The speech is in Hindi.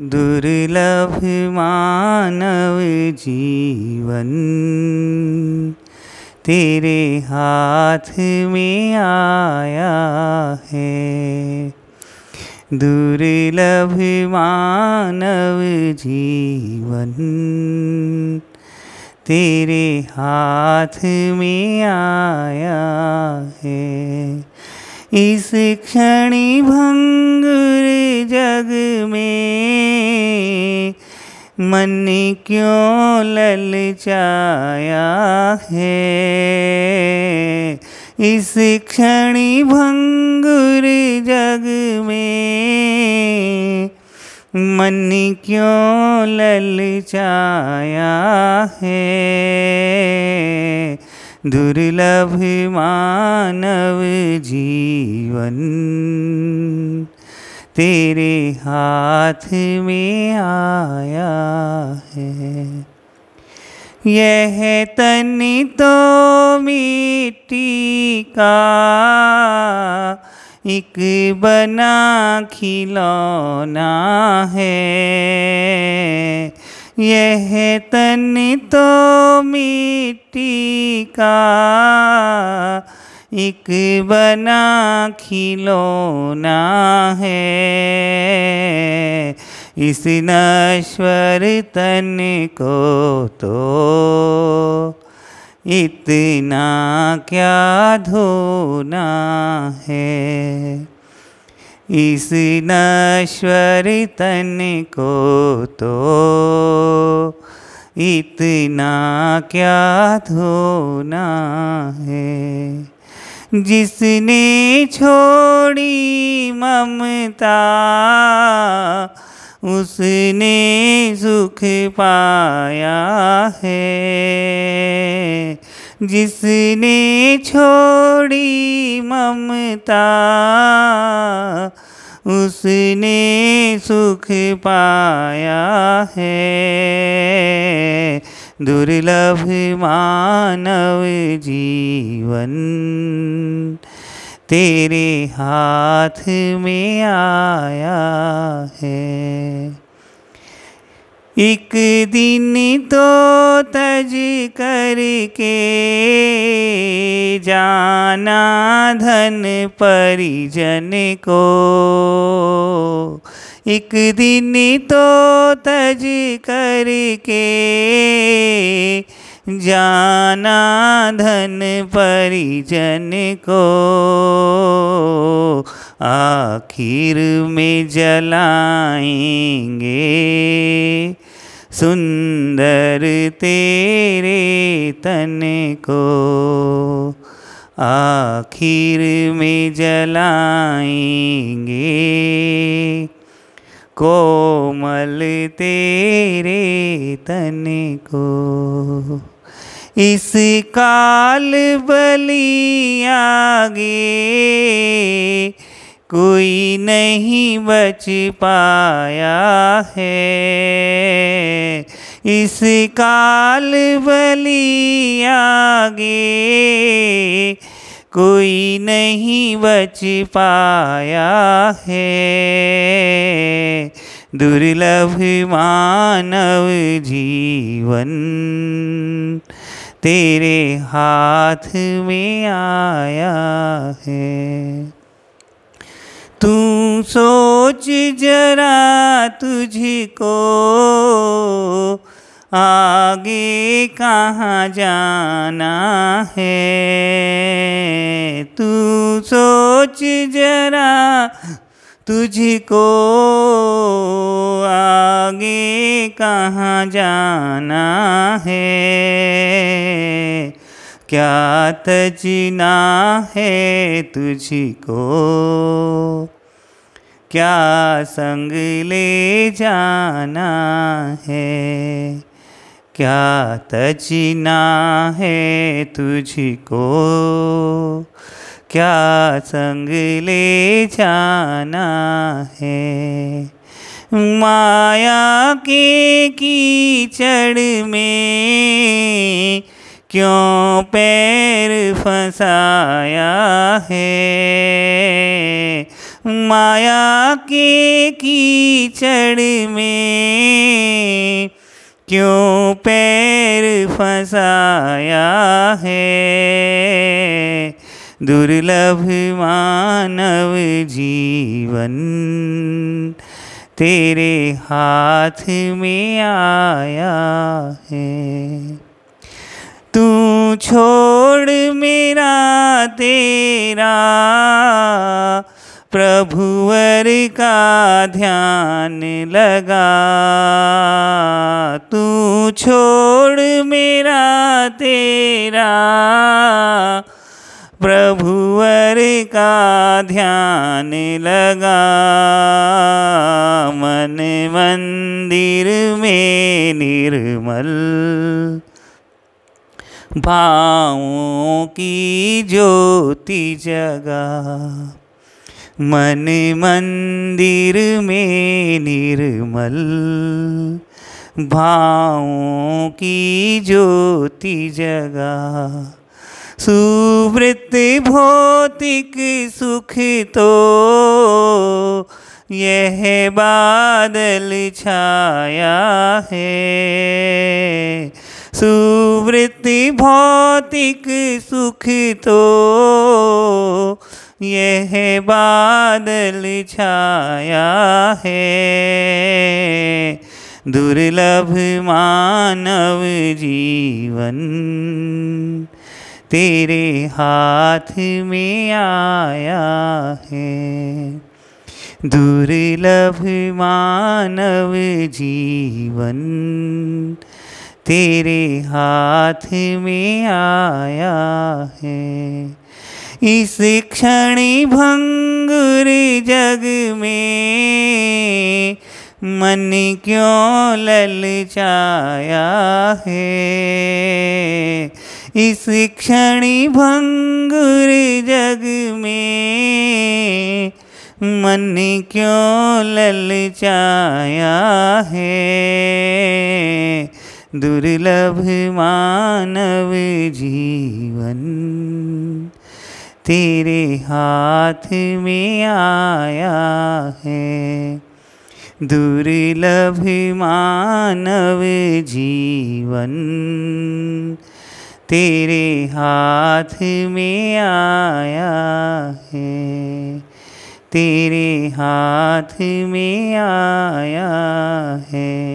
दुर्लभ मानव जीवन, तेरे हाथ में आया है। दुर्लभ मानव जीवन, तेरे हाथ में आया है। इस क्षणी भंगुर जग मन क्यों ललचाया है? इस क्षणी भंगुर जग में मन क्यों ललचाया है? दुर्लभ मानव जीवन तेरे हाथ में आया है। यह तन तो मिट्टी का, एक बना खिलौना है। यह तन तो मिट्टी का एक बना खिलौना है। इस नश्वर तन को तो इतना क्या धोना है? इस नश्वर तन को तो इतना क्या धोना है? जिसने छोड़ी ममता उसने सुख पाया है। जिसने छोड़ी ममता उसने सुख पाया है। दुर्लभ मानव जीवन। तेरे हाथ में आया है। एक दिन तो तज करके जाना धन परिजन को। एक दिन तो तज करके जाना धन परिजन को, आखिर में जलाएँगे। सुंदर तेरे तन को, आखिर में जलाएँगे। कोमल तेरे तन को। इस काल बलि आगे कोई नहीं बच पाया है। इस काल बलि आगे कोई नहीं बच पाया है। दुर्लभ मानव जीवन तेरे हाथ में आया है। तू सोच जरा तुझको, आगे कहाँ जाना है? सोच जरा तुझको आगे कहाँ जाना है? क्या तजना है तुझको? क्या संग ले जाना है? क्या तजना है तुझको? क्या संग ले जाना है? माया के कीचड़ में क्यों पैर फंसाया है? माया के कीचड़ में क्यों पैर फंसाया है? दुर्लभ मानव जीवन, तेरे हाथ में आया है। तू छोड़ मेरा, तेरा प्रभुवर का ध्यान लगा। तू छोड़ मेरा, तेरा का ध्यान लगा। मन मंदिर में निर्मल। भावों की ज्योति जगा। मन मंदिर में निर्मल। भावों की ज्योति जगा। सुवृत भौतिक सुख तो यह बादल छाया है। सुवृत्ति भौतिक सुख तो यह बादल छाया है। दुर्लभ मानव जीवन तेरे हाथ में आया है। दुर्लभ मानव जीवन तेरे हाथ में आया है। इस क्षण भंगुर जग में मन क्यों ललचाया है? इस क्षण भंगुर जग में मन क्यों ललचाया है? दुर्लभ मानव जीवन तेरे हाथ में आया है। दुर्लभ मानव जीवन तेरे हाथ में आया है। तेरे हाथ में आया है।